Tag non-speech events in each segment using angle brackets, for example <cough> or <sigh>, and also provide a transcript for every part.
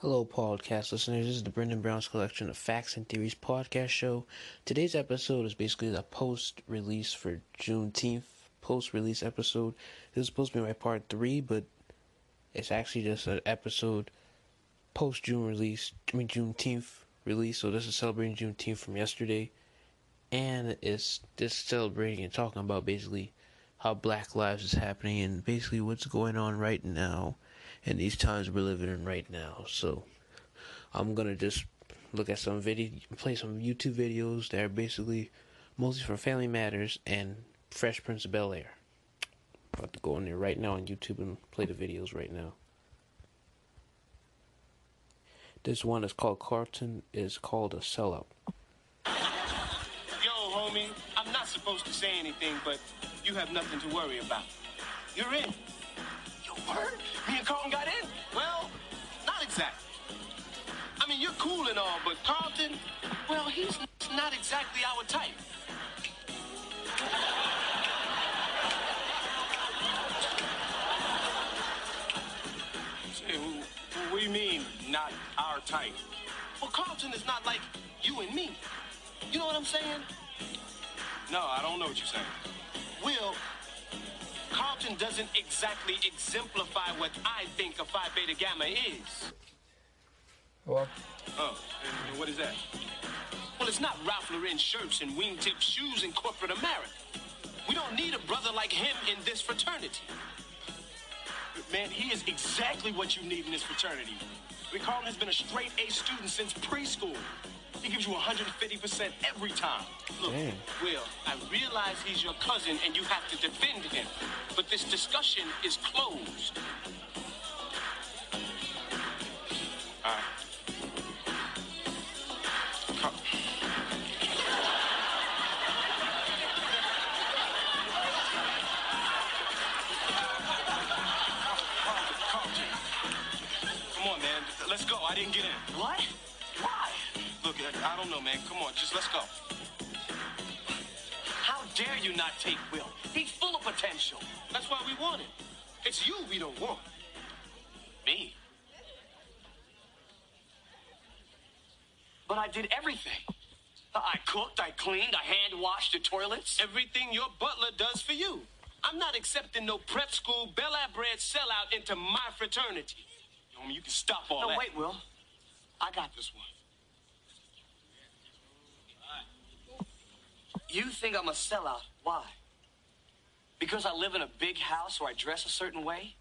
Hello, podcast listeners. This is the Brendan Brown's collection of facts and theories podcast show. Today's episode is basically the post release for Juneteenth post release episode. This is supposed to be my part three, but it's actually just an episode post June release. I mean Juneteenth release. So this is celebrating Juneteenth from yesterday, and it's just celebrating and talking about basically how Black Lives is happening and basically what's going on right now in these times we're living in right now. So I'm gonna just look at some video, play some YouTube videos that are basically mostly for Family Matters and Fresh Prince of Bel Air. About to go in there right now on YouTube and play the videos right now. This one is called Carlton is called a sellout. Yo, homie, I'm not supposed to say anything, but you have nothing to worry about. You're in. Your word? Cool but Carlton, well, he's not exactly our type. Say, wh- what do you mean, not our type? Well, Carlton is not like you and me. You know what I'm saying? No, I don't know what you're saying. Will, Carlton doesn't exactly exemplify what I think a Phi Beta Gamma is. Well, Oh, and, and what is that? Well, it's not Ralph Lauren shirts and wingtip shoes in corporate America. We don't need a brother like him in this fraternity. Man, he is exactly what you need in this fraternity. I mean, has been a straight A student since preschool. He gives you 150% every time. Look, Dang. Will, I realize he's your cousin and you have to defend him. But this discussion is closed. Didn't get in. What? Why? Look, I I don't know, man. Come on, just let's go. How dare you not take Will? He's full of potential. That's why we want him. It's you we don't want. Me? But I did everything. I cooked, I cleaned, I hand washed the toilets. Everything your butler does for you. I'm not accepting no prep school, Bel Air bred sellout into my fraternity. You can stop all No, that. No, wait, Will. I got this one. You think I'm a sellout. Why? Because I live in a big house or I dress a certain way?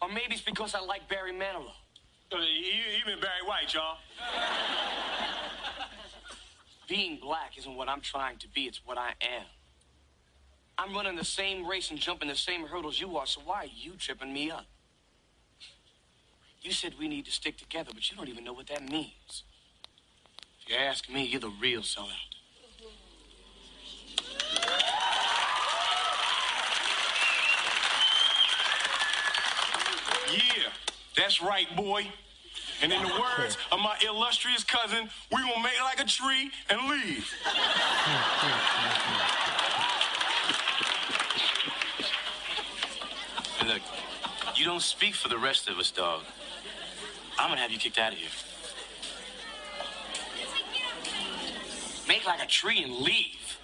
Or maybe it's because I like Barry Manilow. Uh, even Barry White, y'all. Being black isn't what I'm trying to be, it's what I am. I'm running the same race and jumping the same hurdles you are, so why are you tripping me up? You said we need to stick together, but you don't even know what that means. If you ask me, you're the real sellout. Yeah, that's right, boy. And in the words of my illustrious cousin, we gonna make like a tree and leave. Look, you don't speak for the rest of us, dog. I'm gonna have you kicked out of here. Make like a tree and leave.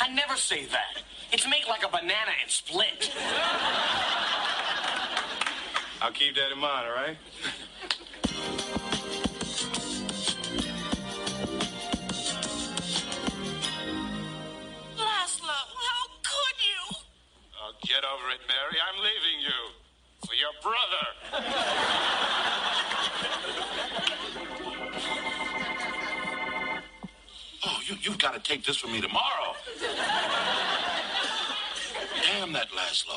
I never say that. It's make like a banana and split. I'll keep that in mind, all right? Laszlo, how could you? Oh, get over it, Mary. I'm leaving you. For your brother. Got to take this from me tomorrow. Damn that Laszlo.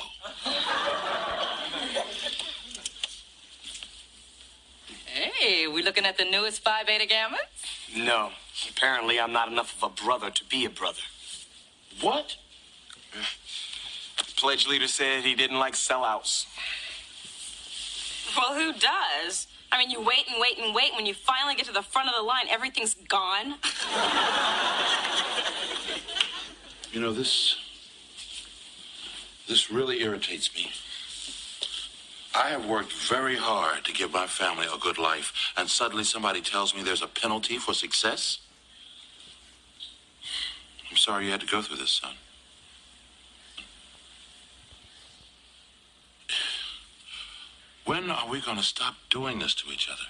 Hey, we looking at the newest Phi Beta Gammas? No, apparently I'm not enough of a brother to be a brother. What? Pledge leader said he didn't like sellouts. Well, who does? I mean, you wait and wait and wait. And when you finally get to the front of the line, everything's gone. <laughs> You know, this. This really irritates me. I have worked very hard to give my family a good life, and suddenly somebody tells me there's a penalty for success? I'm sorry you had to go through this, son. When are we going to stop doing this to each other?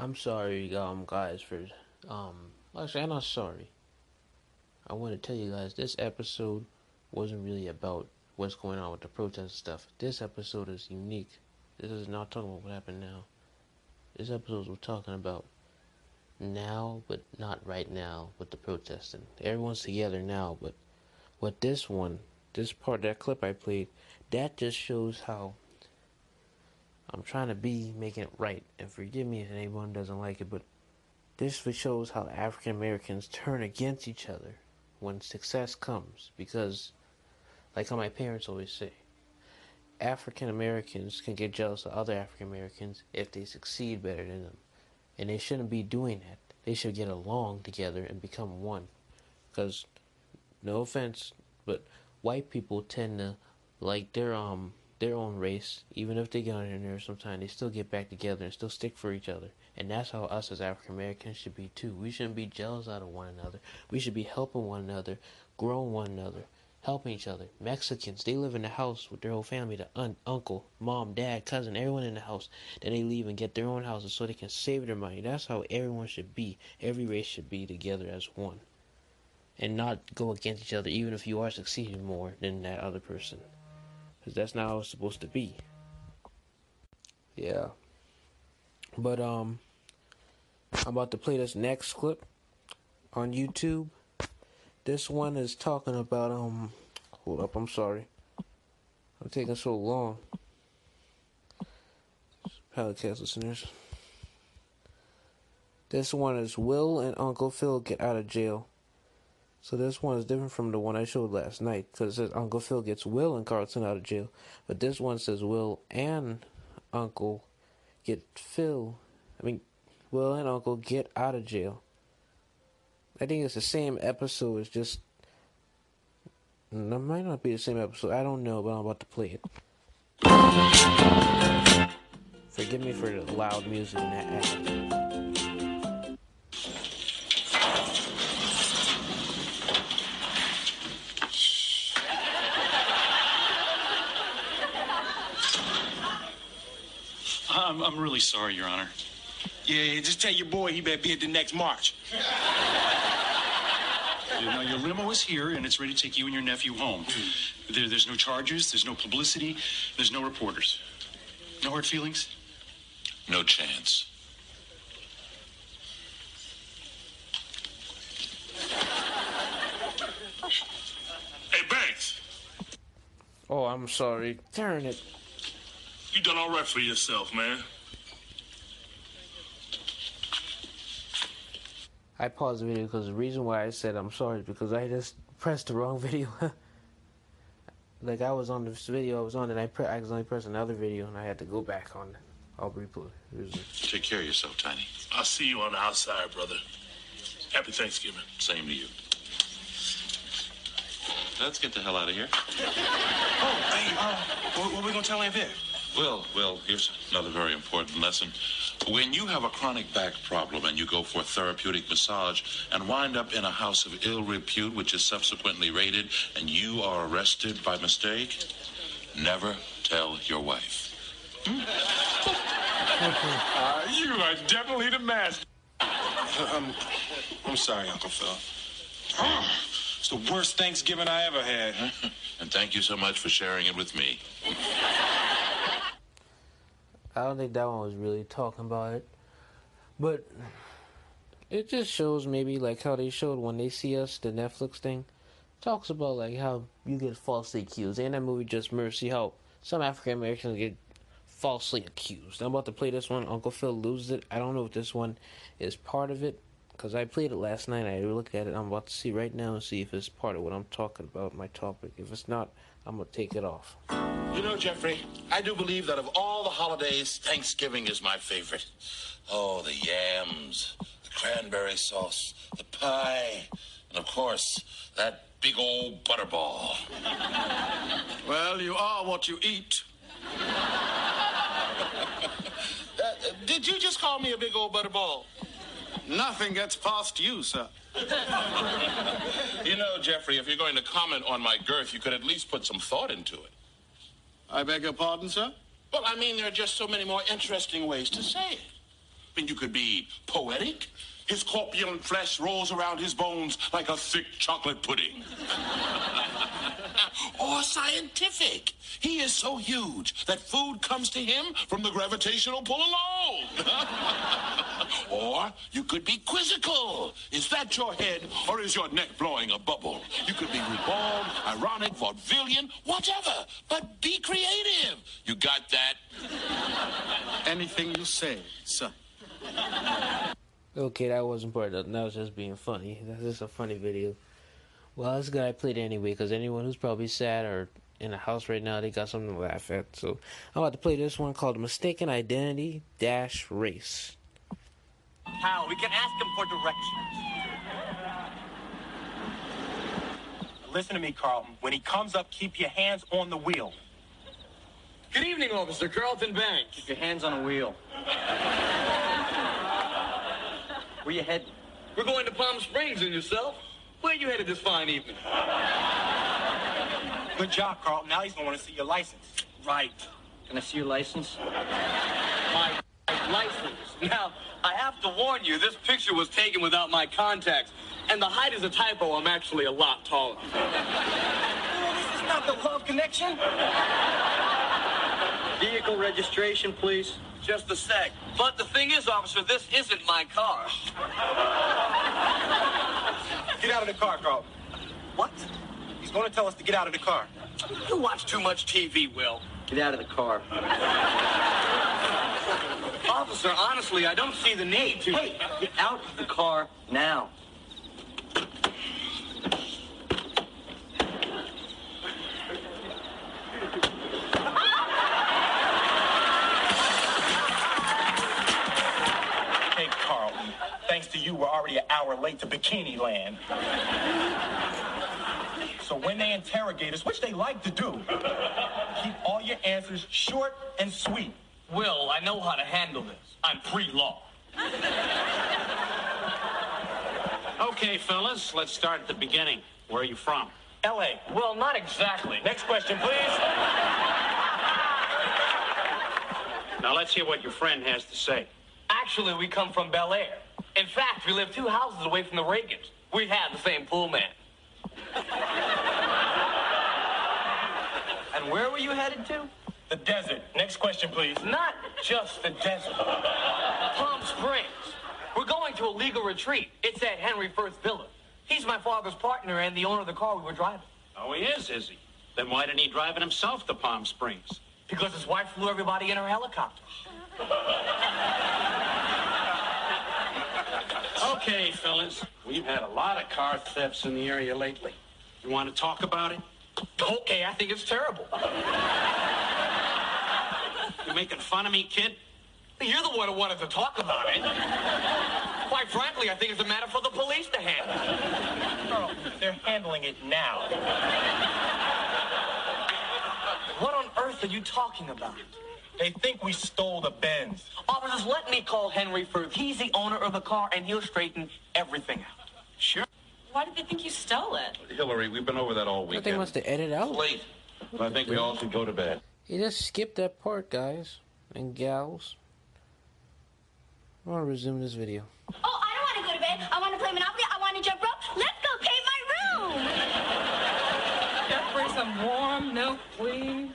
I'm sorry, um, guys, for um. Actually, I'm not sorry. I want to tell you guys this episode wasn't really about what's going on with the protest stuff. This episode is unique. This is not talking about what happened now. This episode we're talking about now, but not right now with the protesting. Everyone's together now, but what this one, this part, that clip I played, that just shows how I'm trying to be making it right. And forgive me if anyone doesn't like it, but this shows how African Americans turn against each other when success comes. Because, like how my parents always say, African Americans can get jealous of other African Americans if they succeed better than them. And they shouldn't be doing that. They should get along together and become one. Because, no offense, but white people tend to like their um their own race, even if they get on nerves sometimes, they still get back together and still stick for each other. And that's how us as African Americans should be too. We shouldn't be jealous out of one another. We should be helping one another, growing one another, helping each other. Mexicans, they live in the house with their whole family, the aunt, uncle, mom, dad, cousin, everyone in the house. Then they leave and get their own houses so they can save their money. That's how everyone should be. Every race should be together as one. And not go against each other, even if you are succeeding more than that other person. Because that's not how it's supposed to be. Yeah. But, um, I'm about to play this next clip on YouTube. This one is talking about, um, hold up, I'm sorry. I'm taking so long. Podcast listeners. This one is Will and Uncle Phil get out of jail. So this one is different from the one I showed last night because it says Uncle Phil gets Will and Carlton out of jail, but this one says Will and Uncle get Phil. I mean, Will and Uncle get out of jail. I think it's the same episode. It's just it might not be the same episode. I don't know, but I'm about to play it. Forgive me for the loud music in that ad. I'm, I'm really sorry, Your Honor. Yeah, yeah, just tell your boy he better be at the next march. You know, your limo is here, and it's ready to take you and your nephew home. There, there's no charges, there's no publicity, there's no reporters. No hard feelings? No chance. Hey, Banks, Oh, I'm sorry. Turn it. You done all right for yourself, man. I paused the video because the reason why I said I'm sorry is because I just pressed the wrong <laughs> video. like I was on this video I was on and I pre- I accidentally pressed another video and I had to go back on it. I'll replay. It Take care of yourself, Tiny. I'll see you on the outside, brother. Happy Thanksgiving. Same to you. Let's get the hell out of here. <laughs> Oh, hey, uh, what, what we gonna tell Aunt Viv? Well, well, here's another very important lesson. When you have a chronic back problem and you go for a therapeutic massage and wind up in a house of ill repute, which is subsequently raided, and you are arrested by mistake, never tell your wife. <laughs> Uh, you are definitely the master. Um, I'm sorry, Uncle Phil. It's the worst Thanksgiving I ever had. <laughs> And thank you so much for sharing it with me. I don't think that one was really talking about it, but it just shows maybe like how they showed when they see us the Netflix thing talks about like how you get falsely accused. And that movie Just Mercy, how some African Americans get falsely accused. I'm about to play this one. Uncle Phil loses it. I don't know if this one is part of it because I played it last night. I looked at it. I'm about to see right now and see if it's part of what I'm talking about. My topic. If it's not, I'm gonna take it off. You know, Jeffrey, I do believe that of all the holidays, Thanksgiving is my favorite. Oh, the yams, the cranberry sauce, the pie, and of course, that big old butterball. <laughs> Well, you are what you eat. <laughs> Uh, did you just call me a big old butterball? Nothing gets past you, sir. You know, Jeffrey, if you're going to comment on my girth, you could at least put some thought into it. I beg your pardon, sir? Well, I mean, there are just so many more interesting ways to say it. I mean, you could be poetic. His corpulent flesh rolls around his bones like a thick chocolate pudding. <laughs> or scientific. He is so huge that food comes to him from the gravitational pull alone. <laughs> or you could be quizzical. Is that your head or is your neck blowing a bubble? You could be ribald, ironic, vaudevillian, whatever. But be creative. You got that? <laughs> Anything you say, sir. Okay, that wasn't part of That was just being funny. That's just a funny video. Well, it's good I played it anyway, because anyone who's probably sad or in a house right now, they got something to laugh at. So I'm about to play this one called Mistaken Identity Dash Race. How? We can ask him for directions. Listen to me, Carlton. When he comes up, keep your hands on the wheel. Good evening, Officer Carlton Banks. Keep your hands on the wheel. Where you heading? We're going to Palm Springs and yourself. Where you headed this fine evening? Good job, Carlton. Now he's gonna want to see your license. Right. Can I see your license? My license. Now, I have to warn you, this picture was taken without my contacts. And the height is a typo. I'm actually a lot taller. This is not the love connection. Vehicle registration, please. Just a sec. But the thing is, officer, this isn't my car. <laughs> Get out of the car, Carl. What? He's gonna tell us to get out of the car. You watch too much TV, Will. Get out of the car. <laughs> Officer, honestly, I don't see the need to. Hey, get out of the car now. You, we're already an hour late to Bikini Land. So when they interrogate us, which they like to do, keep all your answers short and sweet. Will, I know how to handle this. I'm pre-law. Okay, fellas, let's start at the beginning. Where are you from? L.A. Well, not exactly. Next question, please. Now let's hear what your friend has to say. Actually, we come from Bel Air. In fact, we live two houses away from the Reagans. We have the same pool man. and where were you headed to? The desert. Next question, please. Not just the desert. Palm Springs. We're going to a legal retreat. It's at Henry Firth Villa. He's my father's partner and the owner of the car we were driving. Oh, he is, is he? Then why didn't he drive it himself to Palm Springs? Because his wife flew everybody in her helicopter. Okay, fellas, we've had a lot of car thefts in the area lately. You want to talk about it? Okay, I think it's terrible. You making fun of me, kid? You're the one who wanted to talk about it. Quite frankly, I think it's a matter for the police to handle. They're handling it now. What on earth are you talking about? They think we stole the Benz. Officers, let me call Henry Firth. He's the owner of the car, and he'll straighten everything out. Sure. Why did they think you stole it? Hillary, we've been over that all I think they weekend. must have edited out. late. I think we all should go to bed. You just skipped that part, guys and gals. I want to resume this video. Oh, I don't want to go to bed. I want to play Monopoly. I want to jump rope. Let's go paint my room. Jeffrey, some warm milk, please.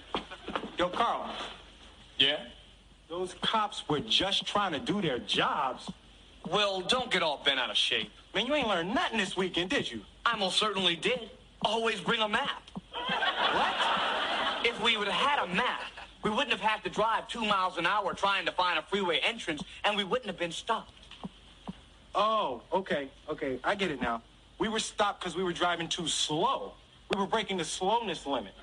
Yo, Carl, Yeah? those cops were just trying to do their jobs. Well, don't get all bent out of shape. Man, you ain't learned nothing this weekend, did you? I most certainly did. Always bring a map. What? If we would have had a map, we wouldn't have had to drive two miles an hour trying to find a freeway entrance, and we wouldn't have been stopped. Oh, okay, okay. I get it now. We were stopped because we were driving too slow. We were breaking the slowness limit.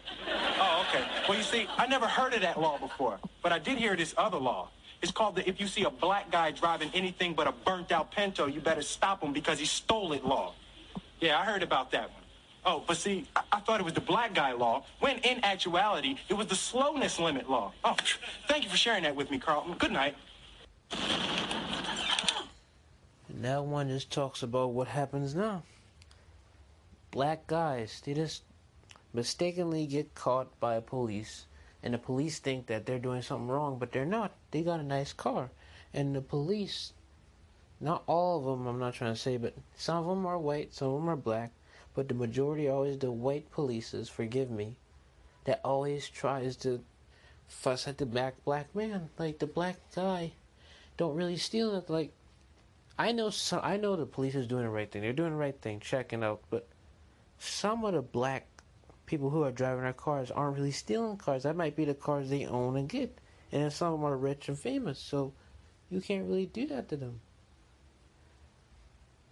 Oh, okay. Well, you see, I never heard of that law before, but I did hear this other law. It's called the if you see a black guy driving anything but a burnt out Pinto, you better stop him because he stole it law. Yeah, I heard about that one. Oh, but see, I, I thought it was the black guy law, when in actuality, it was the slowness limit law. Oh, thank you for sharing that with me, Carlton. Good night. And that one just talks about what happens now. Black guys, they just mistakenly get caught by police, and the police think that they're doing something wrong, but they're not. They got a nice car. And the police, not all of them, I'm not trying to say, but some of them are white, some of them are black, but the majority are always the white polices, forgive me, that always tries to fuss at the black black man. Like the black guy don't really steal it. Like I know some, I know the police is doing the right thing. They're doing the right thing, checking out, but some of the black people who are driving their cars aren't really stealing cars. That might be the cars they own and get. And then some of them are rich and famous, so you can't really do that to them.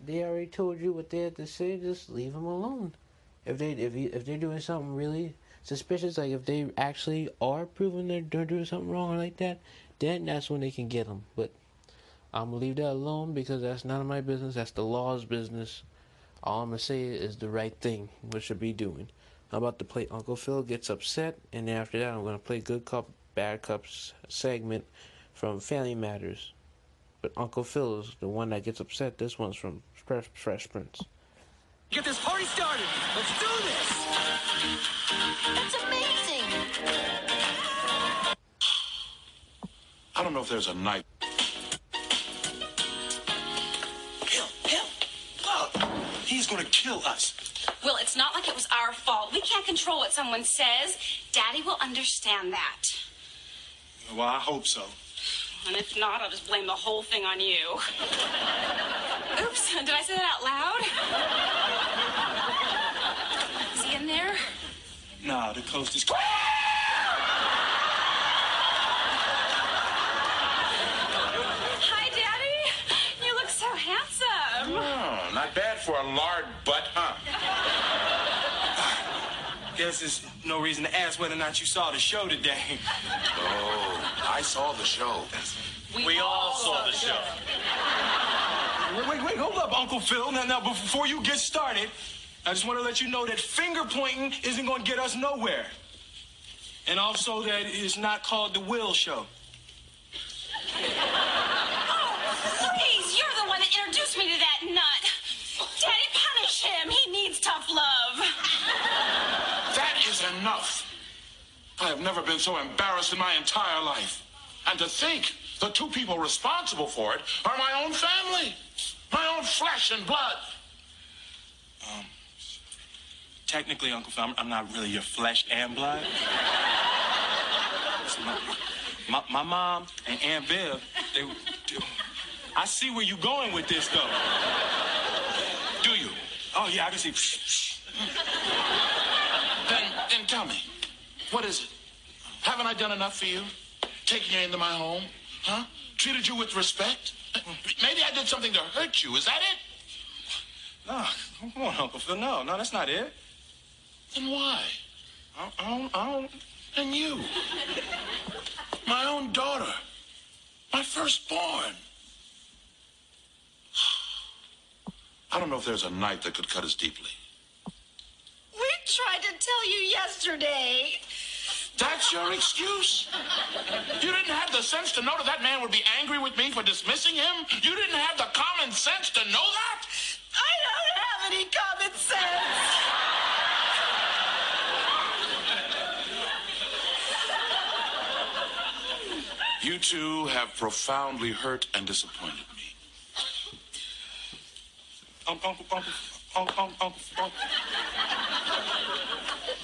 They already told you what they had to say. Just leave them alone. If they if you, if they're doing something really suspicious, like if they actually are proving they're, they're doing something wrong or like that, then that's when they can get them. But I'm gonna leave that alone because that's none of my business. That's the law's business. All I'm gonna say is the right thing, what should be doing. I'm about to play Uncle Phil gets upset, and then after that, I'm gonna play Good Cop, Bad Cops segment from Family Matters. But Uncle Phil is the one that gets upset. This one's from Fresh, Fresh Prince. Get this party started. Let's do this. That's amazing. I don't know if there's a night. He's gonna kill us. Well, it's not like it was our fault. We can't control what someone says. Daddy will understand that. Well, I hope so. And if not, I'll just blame the whole thing on you. <laughs> Oops, did I say that out loud? <laughs> Is he in there? Nah, the coast is. <laughs> Hi, Daddy. You look so handsome. Oh, not bad for a lard butt, huh? Guess there's no reason to ask whether or not you saw the show today. Oh, I saw the show. We, all saw the show. Wait, wait, wait, hold up, Uncle Phil. Now, now, before you get started, I just want to let you know that finger pointing isn't going to get us nowhere. And also that it's not called the Will Show. Needs tough love. That is enough. I have never been so embarrassed in my entire life. And to think the two people responsible for it are my own family, my own flesh and blood. Um, technically, Uncle Phil, I'm, I'm not really your flesh and blood. My, my, my mom and Aunt Viv, they, they- I see where you're going with this, though. Oh, yeah, I can see. Then, then tell me, what is it? Haven't I done enough for you? Taking you into my home? Huh? Treated you with respect? Maybe I did something to hurt you. Is that it? No, come on, Uncle Phil. No, no, that's not it. Then why? I, I don't, I don't, and you. My own daughter. My firstborn. I don't know if there's a knife that could cut as deeply. We tried to tell you yesterday. That's your excuse? You didn't have the sense to know that that man would be angry with me for dismissing him? You didn't have the common sense to know that? I don't have any common sense. You two have profoundly hurt and disappointed me.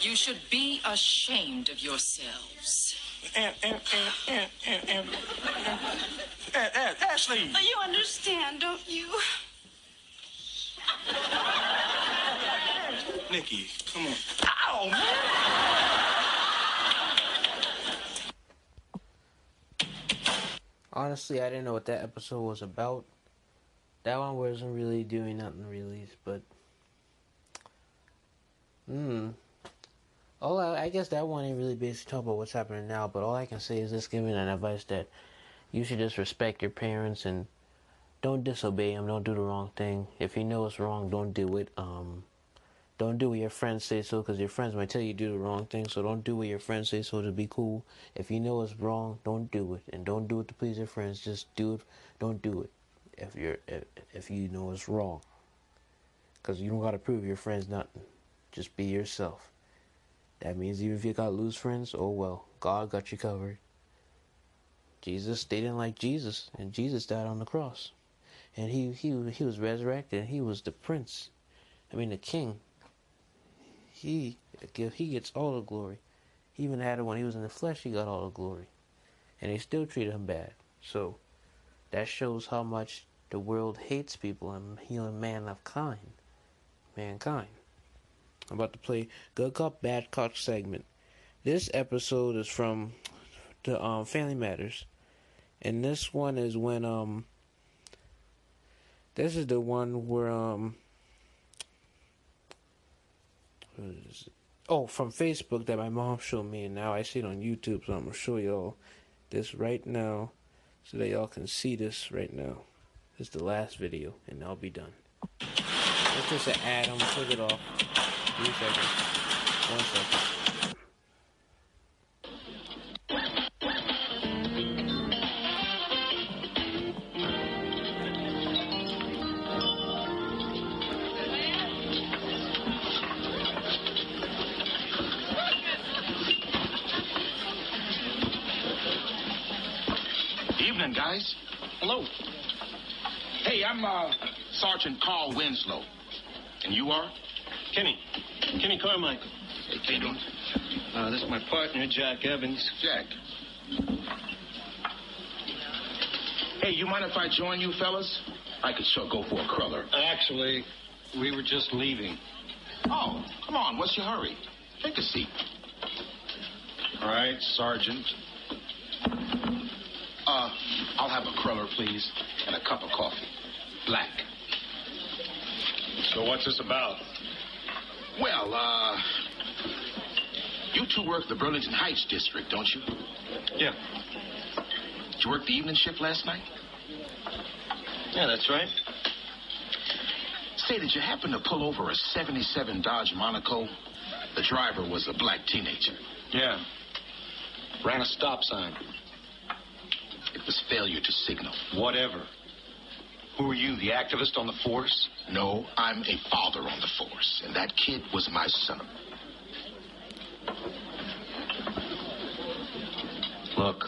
You should be ashamed of yourselves. Ashley! You understand, don't you? Nikki, come on. Ow, man! Honestly, I didn't know what that episode was about. That one wasn't really doing nothing really, but hmm. All I, I guess that one ain't really basically talking about what's happening now, but all I can say is just giving an advice that you should just respect your parents and don't disobey them. Don't do the wrong thing. If you know it's wrong, don't do it. Um, don't do what your friends say so, because your friends might tell you do the wrong thing. So don't do what your friends say so to be cool. If you know it's wrong, don't do it, and don't do it to please your friends. Just do it. Don't do it if you're if, if you know it's wrong. Because you don't gotta prove your friends nothing. Just be yourself. That means even if you got lose friends, oh well, God got you covered. Jesus, they didn't like Jesus, and Jesus died on the cross, and he he he was resurrected. And he was the prince, I mean the king. He he gets all the glory. He even had it when he was in the flesh. He got all the glory, and they still treated him bad. So that shows how much the world hates people and healing man of kind, mankind. I'm about to play Good Cop Bad Cop segment. This episode is from the um, Family Matters, and this one is when um. This is the one where um. Oh, from Facebook that my mom showed me, and now I see it on YouTube, so I'm gonna show y'all this right now, so that y'all can see this right now. This is the last video, and I'll be done. It's just an ad. I'm gonna take it off. Three seconds. One second. My Jack Evans. Jack. Hey, you mind if I join you fellas? I could sure go for a cruller. Actually, we were just leaving. Oh, come on. What's your hurry? Take a seat. All right, Sergeant. Uh, I'll have a cruller, please, and a cup of coffee. Black. So what's this about? Well, uh, you two work the Burlington Heights district, don't you? Yeah. Did you work the evening shift last night? Yeah, that's right. Say, did you happen to pull over a 77 Dodge Monaco? The driver was a black teenager. Yeah. Ran a stop sign. It was failure to signal. Whatever. Who are you, the activist on the force? No, I'm a father on the force, and that kid was my son. Look,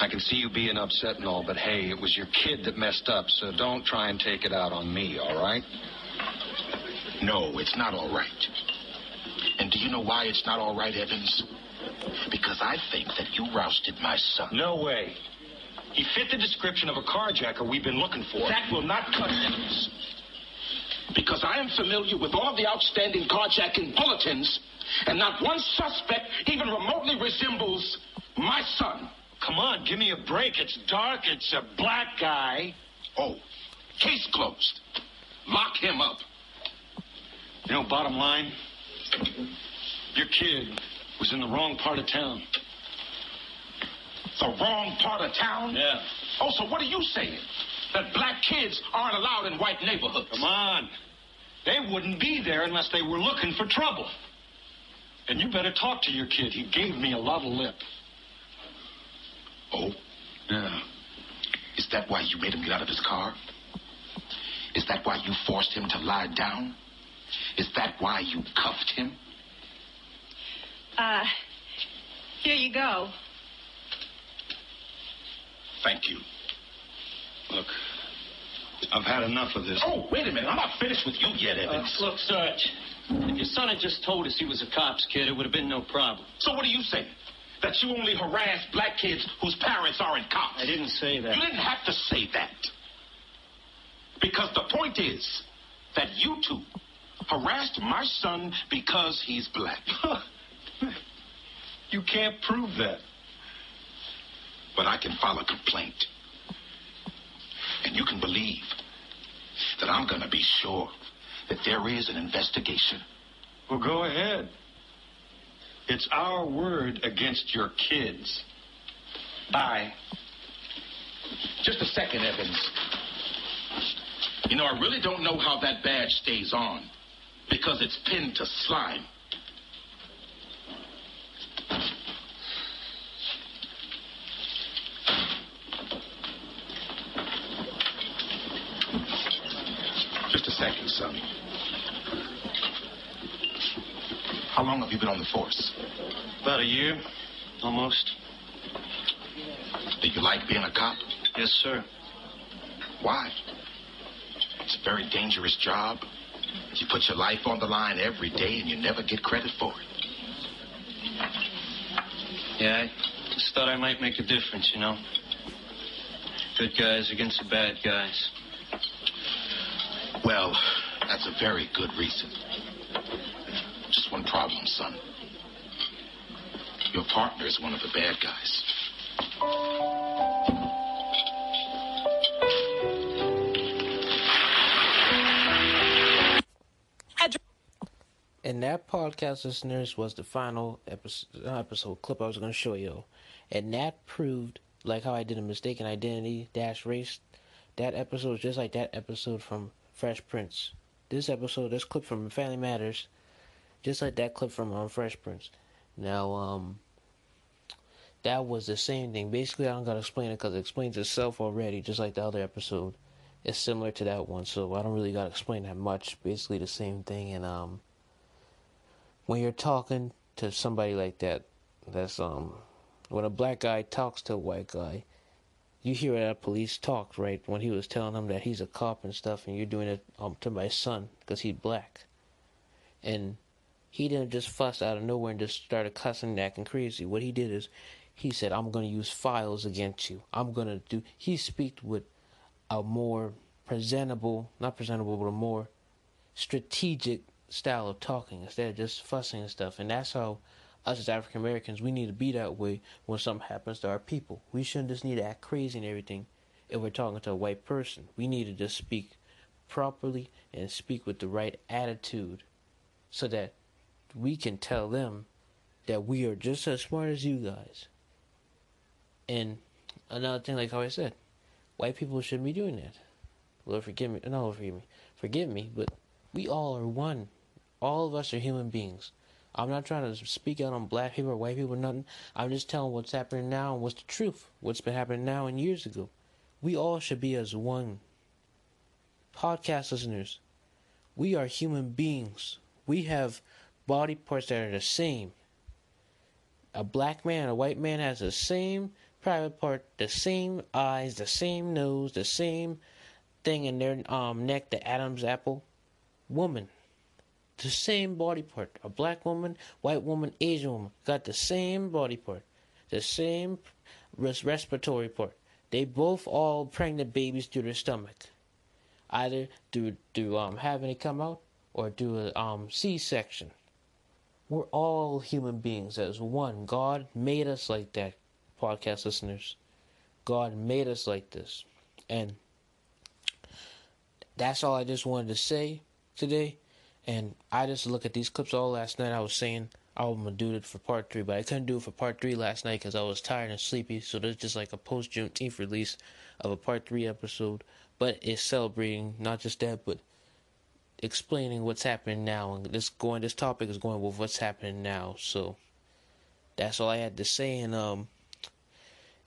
I can see you being upset and all, but hey, it was your kid that messed up, so don't try and take it out on me, all right? No, it's not all right. And do you know why it's not all right, Evans? Because I think that you rousted my son. No way. He fit the description of a carjacker we've been looking for. That will not cut Evans. Because I am familiar with all the outstanding carjacking bulletins, and not one suspect even remotely resembles my son. Come on, give me a break. It's dark. It's a black guy. Oh, case closed. Lock him up. You know, bottom line, your kid was in the wrong part of town. The wrong part of town? Yeah. Oh, so what are you saying? That black kids aren't allowed in white neighborhoods? Come on. They wouldn't be there unless they were looking for trouble. And you better talk to your kid. He gave me a lot of lip. Oh? Yeah. Is that why you made him get out of his car? Is that why you forced him to lie down? Is that why you cuffed him? Uh, here you go. Thank you. Look, I've had enough of this. Oh, wait a minute. I'm not finished with you yet, Evans. Uh, look, Sarge, if your son had just told us he was a cop's kid, it would have been no problem. So what do you say? That you only harass black kids whose parents aren't cops? I didn't say that. You didn't have to say that. Because the point is that you two harassed my son because he's black. <laughs> you can't prove that. But I can file a complaint. And you can believe that I'm going to be sure that there is an investigation. Well, go ahead. It's our word against your kids. Bye. Just a second, Evans. You know, I really don't know how that badge stays on because it's pinned to slime. Just a second, son. How long have you been on the force? About a year, almost. Do you like being a cop? Yes, sir. Why? It's a very dangerous job. You put your life on the line every day and you never get credit for it. Yeah, I just thought I might make a difference, you know. Good guys against the bad guys. Well, that's a very good reason. Just one problem, son. Your partner is one of the bad guys. And that podcast, listeners, was the final episode, episode clip I was going to show you. And that proved, like how I did a mistaken identity dash race, that episode was just like that episode from Fresh Prince. This episode, this clip from Family Matters, just like that clip from um, Fresh Prince. Now, um, that was the same thing. Basically, I don't gotta explain it because it explains itself already, just like the other episode. It's similar to that one, so I don't really gotta explain that much. Basically, the same thing, and um, when you're talking to somebody like that, that's um, when a black guy talks to a white guy, you hear that police talk, right? When he was telling him that he's a cop and stuff, and you're doing it um, to my son because he's black, and he didn't just fuss out of nowhere and just started cussing and acting crazy. What he did is, he said, "I'm going to use files against you. I'm going to do." He speaks with a more presentable, not presentable, but a more strategic style of talking instead of just fussing and stuff. And that's how us as African Americans, we need to be that way when something happens to our people. We shouldn't just need to act crazy and everything if we're talking to a white person. We need to just speak properly and speak with the right attitude so that we can tell them that we are just as smart as you guys. And another thing, like how I said, white people shouldn't be doing that. Lord forgive me. No, forgive me. Forgive me, but we all are one. All of us are human beings. I'm not trying to speak out on black people or white people or nothing. I'm just telling what's happening now and what's the truth. What's been happening now and years ago. We all should be as one. Podcast listeners, we are human beings. We have body parts that are the same. A black man, a white man has the same private part, the same eyes, the same nose, the same thing in their um neck, the Adam's apple. Woman, the same body part. A black woman, white woman, Asian woman got the same body part, the same res- respiratory part. They both all pregnant babies through their stomach, either through through um having it come out or do a um C-section. We're all human beings as one. God made us like that, podcast listeners. God made us like this. And that's all I just wanted to say today. And I just look at these clips all last night. I was saying I was gonna do it for part three, but I couldn't do it for part three last night because I was tired and sleepy. So there's just like a post Juneteenth release of a part three episode, but it's celebrating not just that, but explaining what's happening now. And this going, this topic is going with what's happening now. So that's all I had to say. And um,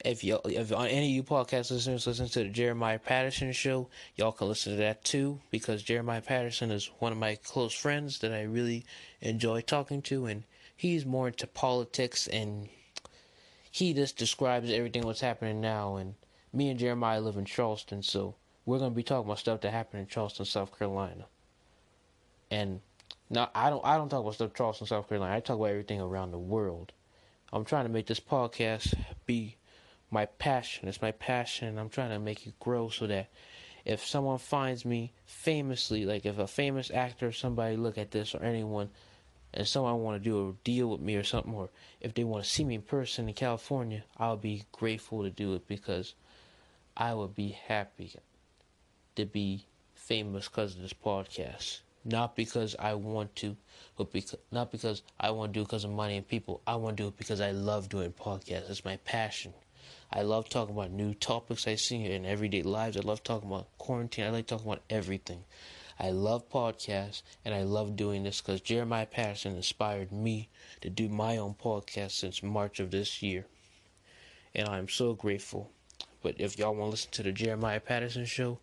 if you if any of you podcast listeners listen to the Jeremiah Patterson show, y'all can listen to that too because Jeremiah Patterson is one of my close friends that I really enjoy talking to, and he's more into politics and he just describes everything what's happening now. And me and Jeremiah live in Charleston, so we're gonna be talking about stuff that happened in Charleston, South Carolina. And now I don't I don't talk about stuff Charleston, South Carolina. I talk about everything around the world. I'm trying to make this podcast be my passion. It's my passion, I'm trying to make it grow so that if someone finds me famously, like if a famous actor or somebody look at this or anyone, and someone want to do a deal with me or something, or if they want to see me in person in California, I'll be grateful to do it because I would be happy to be famous because of this podcast. Not because I want to, but because not because I want to do it because of money and people. I want to do it because I love doing podcasts. It's my passion. I love talking about new topics I see in everyday lives. I love talking about quarantine. I like talking about everything. I love podcasts and I love doing this because Jeremiah Patterson inspired me to do my own podcast since March of this year. And I'm so grateful. But if y'all want to listen to the Jeremiah Patterson show,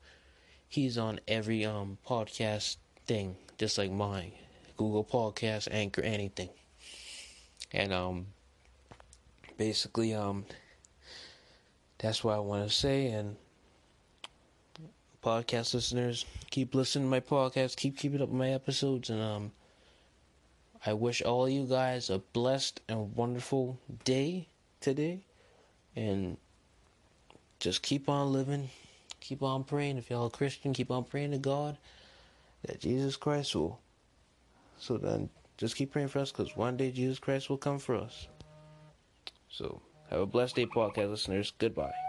he's on every um podcast thing, just like mine. Google Podcasts, Anchor, anything. And um basically um that's what I want to say and podcast listeners, keep listening to my podcast, keep keeping up with my episodes, and um, I wish all you guys a blessed and wonderful day today, and just keep on living, keep on praying. If y'all a Christian, keep on praying to God that Jesus Christ will. So then, just keep praying for us, because one day Jesus Christ will come for us. So, have a blessed day, podcast listeners. Goodbye.